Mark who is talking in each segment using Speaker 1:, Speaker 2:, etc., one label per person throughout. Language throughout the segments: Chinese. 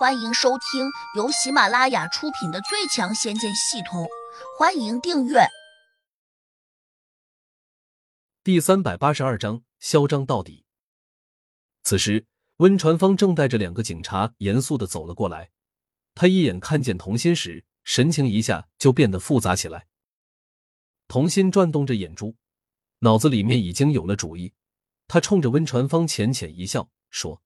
Speaker 1: 欢迎收听由喜马拉雅出品的《最强仙剑系统》，欢迎订阅。
Speaker 2: 第三百八十二章，嚣张到底。此时，温传芳正带着两个警察严肃的走了过来。他一眼看见童心时，神情一下就变得复杂起来。童心转动着眼珠，脑子里面已经有了主意。他冲着温传芳浅浅一笑，说：“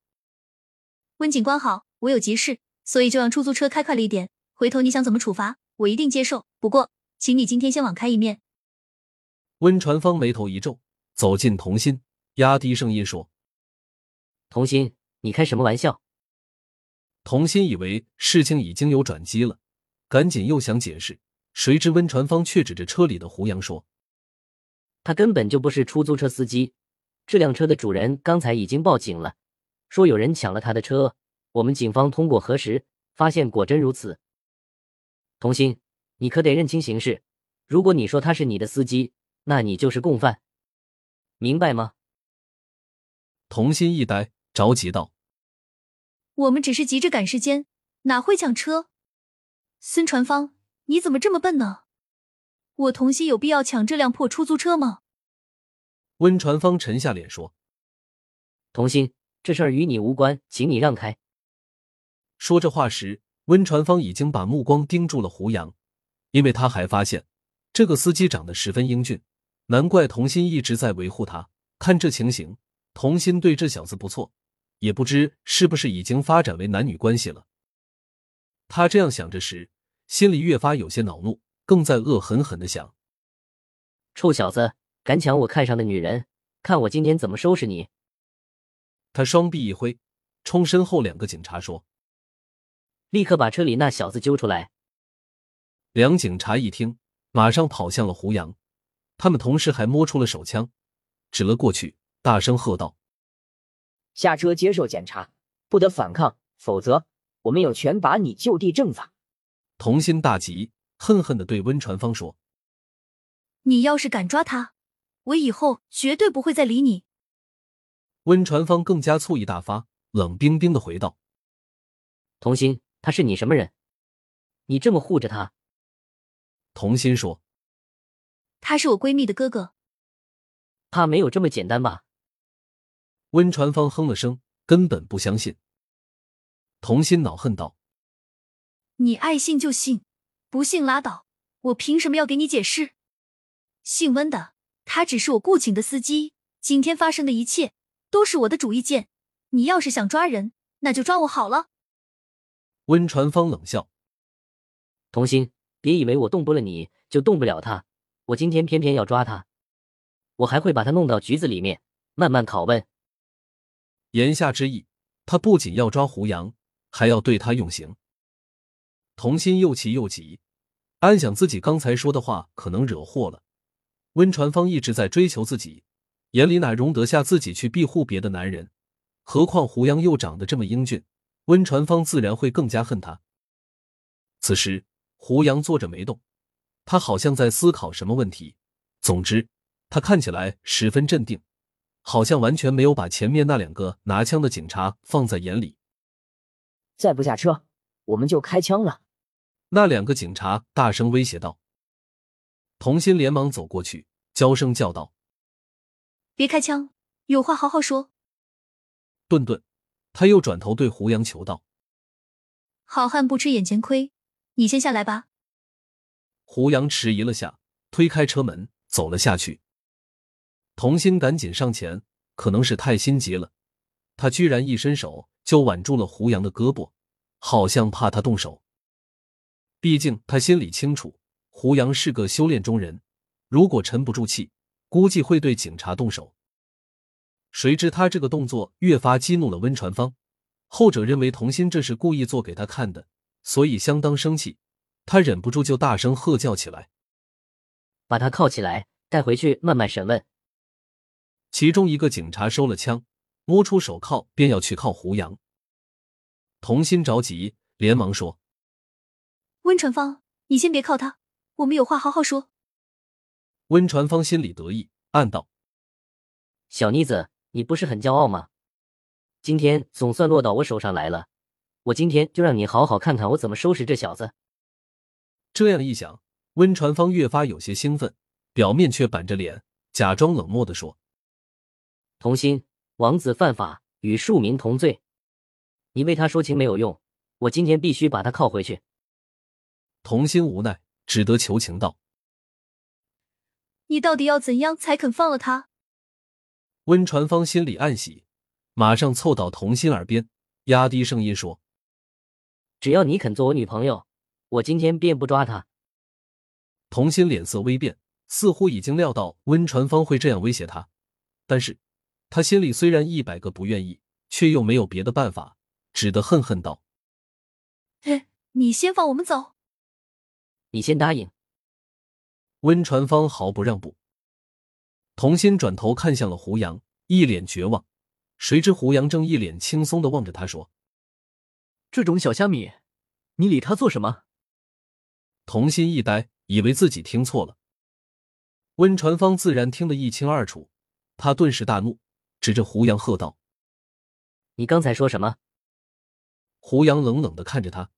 Speaker 3: 温警官好。”我有急事，所以就让出租车开快了一点。回头你想怎么处罚，我一定接受。不过，请你今天先网开一面。
Speaker 2: 温传芳眉头一皱，走近童心，压低声音说：“
Speaker 4: 童心，你开什么玩笑？”
Speaker 2: 童心以为事情已经有转机了，赶紧又想解释，谁知温传芳却指着车里的胡杨说：“
Speaker 4: 他根本就不是出租车司机，这辆车的主人刚才已经报警了，说有人抢了他的车。”我们警方通过核实，发现果真如此。童心，你可得认清形势。如果你说他是你的司机，那你就是共犯，明白吗？
Speaker 2: 童心一呆，着急道：“
Speaker 3: 我们只是急着赶时间，哪会抢车？孙传芳，你怎么这么笨呢？我童心有必要抢这辆破出租车吗？”
Speaker 2: 温传芳沉下脸说：“
Speaker 4: 童心，这事儿与你无关，请你让开。”
Speaker 2: 说这话时，温传芳已经把目光盯住了胡杨，因为他还发现这个司机长得十分英俊，难怪童心一直在维护他。看这情形，童心对这小子不错，也不知是不是已经发展为男女关系了。他这样想着时，心里越发有些恼怒，更在恶狠狠的想：“
Speaker 4: 臭小子，敢抢我看上的女人，看我今天怎么收拾你！”
Speaker 2: 他双臂一挥，冲身后两个警察说。
Speaker 4: 立刻把车里那小子揪出来！
Speaker 2: 两警察一听，马上跑向了胡杨，他们同时还摸出了手枪，指了过去，大声喝道：“
Speaker 5: 下车接受检查，不得反抗，否则我们有权把你就地正法！”
Speaker 2: 童心大急，恨恨的对温传芳说：“
Speaker 3: 你要是敢抓他，我以后绝对不会再理你。”
Speaker 2: 温传芳更加醋意大发，冷冰冰的回道：“
Speaker 4: 童心。”他是你什么人？你这么护着他？
Speaker 2: 童心说：“
Speaker 3: 他是我闺蜜的哥哥。”
Speaker 4: 他没有这么简单吧？
Speaker 2: 温传芳哼了声，根本不相信。童心恼恨道：“
Speaker 3: 你爱信就信，不信拉倒。我凭什么要给你解释？姓温的，他只是我雇请的司机。今天发生的一切都是我的主意见。你要是想抓人，那就抓我好了。”
Speaker 2: 温传芳冷笑：“
Speaker 4: 童心，别以为我动不了你就动不了他。我今天偏偏要抓他，我还会把他弄到局子里面慢慢拷问。”
Speaker 2: 言下之意，他不仅要抓胡杨，还要对他用刑。童心又气又急，暗想自己刚才说的话可能惹祸了。温传芳一直在追求自己，眼里哪容得下自己去庇护别的男人？何况胡杨又长得这么英俊。温传芳自然会更加恨他。此时，胡杨坐着没动，他好像在思考什么问题。总之，他看起来十分镇定，好像完全没有把前面那两个拿枪的警察放在眼里。
Speaker 5: 再不下车，我们就开枪了！
Speaker 2: 那两个警察大声威胁道。童心连忙走过去，娇声叫道：“
Speaker 3: 别开枪，有话好好说。”
Speaker 2: 顿顿。他又转头对胡杨求道：“
Speaker 3: 好汉不吃眼前亏，你先下来吧。”
Speaker 2: 胡杨迟疑了下，推开车门走了下去。童心赶紧上前，可能是太心急了，他居然一伸手就挽住了胡杨的胳膊，好像怕他动手。毕竟他心里清楚，胡杨是个修炼中人，如果沉不住气，估计会对警察动手。谁知他这个动作越发激怒了温传芳，后者认为童心这是故意做给他看的，所以相当生气，他忍不住就大声喝叫起来：“
Speaker 4: 把他铐起来，带回去慢慢审问。”
Speaker 2: 其中一个警察收了枪，摸出手铐，便要去铐胡杨。童心着急，连忙说：“
Speaker 3: 温传芳，你先别铐他，我们有话好好说。”
Speaker 2: 温传芳心里得意，暗道：“
Speaker 4: 小妮子。”你不是很骄傲吗？今天总算落到我手上来了，我今天就让你好好看看我怎么收拾这小子。
Speaker 2: 这样一想，温传芳越发有些兴奋，表面却板着脸，假装冷漠的说：“
Speaker 4: 童心，王子犯法，与庶民同罪，你为他说情没有用，我今天必须把他铐回去。”
Speaker 2: 童心无奈，只得求情道：“
Speaker 3: 你到底要怎样才肯放了他？”
Speaker 2: 温传芳心里暗喜，马上凑到童心耳边，压低声音说：“
Speaker 4: 只要你肯做我女朋友，我今天便不抓他。”
Speaker 2: 童心脸色微变，似乎已经料到温传芳会这样威胁他，但是他心里虽然一百个不愿意，却又没有别的办法，只得恨恨道：“
Speaker 3: 嘿，你先放我们走。”
Speaker 4: 你先答应。
Speaker 2: 温传芳毫不让步。童心转头看向了胡杨，一脸绝望。谁知胡杨正一脸轻松的望着他说：“
Speaker 6: 这种小虾米，你理他做什么？”
Speaker 2: 童心一呆，以为自己听错了。温传芳自然听得一清二楚，他顿时大怒，指着胡杨喝道：“
Speaker 4: 你刚才说什么？”
Speaker 2: 胡杨冷冷的看着他：“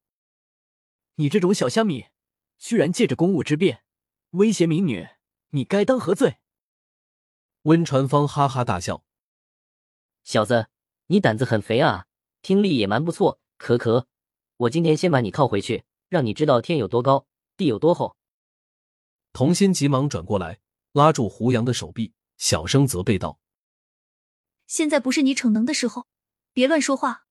Speaker 6: 你这种小虾米！”居然借着公务之便威胁民女，你该当何罪？
Speaker 2: 温传芳哈哈大笑：“
Speaker 4: 小子，你胆子很肥啊，听力也蛮不错。可可，我今天先把你铐回去，让你知道天有多高，地有多厚。”
Speaker 2: 童心急忙转过来，拉住胡杨的手臂，小声责备道：“
Speaker 3: 现在不是你逞能的时候，别乱说话。”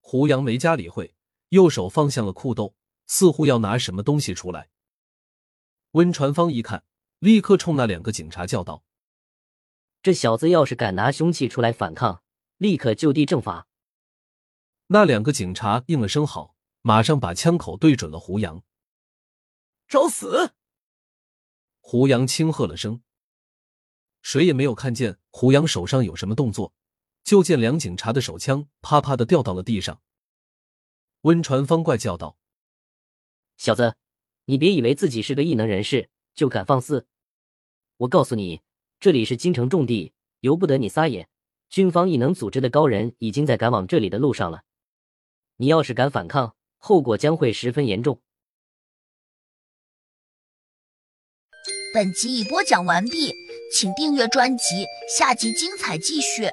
Speaker 2: 胡杨没加理会，右手放向了裤兜。似乎要拿什么东西出来。温传芳一看，立刻冲那两个警察叫道：“
Speaker 4: 这小子要是敢拿凶器出来反抗，立刻就地正法！”
Speaker 2: 那两个警察应了声好，马上把枪口对准了胡杨。
Speaker 6: 找死！
Speaker 2: 胡杨轻喝了声，谁也没有看见胡杨手上有什么动作，就见两警察的手枪啪啪的掉到了地上。温传芳怪叫道。
Speaker 4: 小子，你别以为自己是个异能人士就敢放肆！我告诉你，这里是京城重地，由不得你撒野。军方异能组织的高人已经在赶往这里的路上了。你要是敢反抗，后果将会十分严重。
Speaker 1: 本集已播讲完毕，请订阅专辑，下集精彩继续。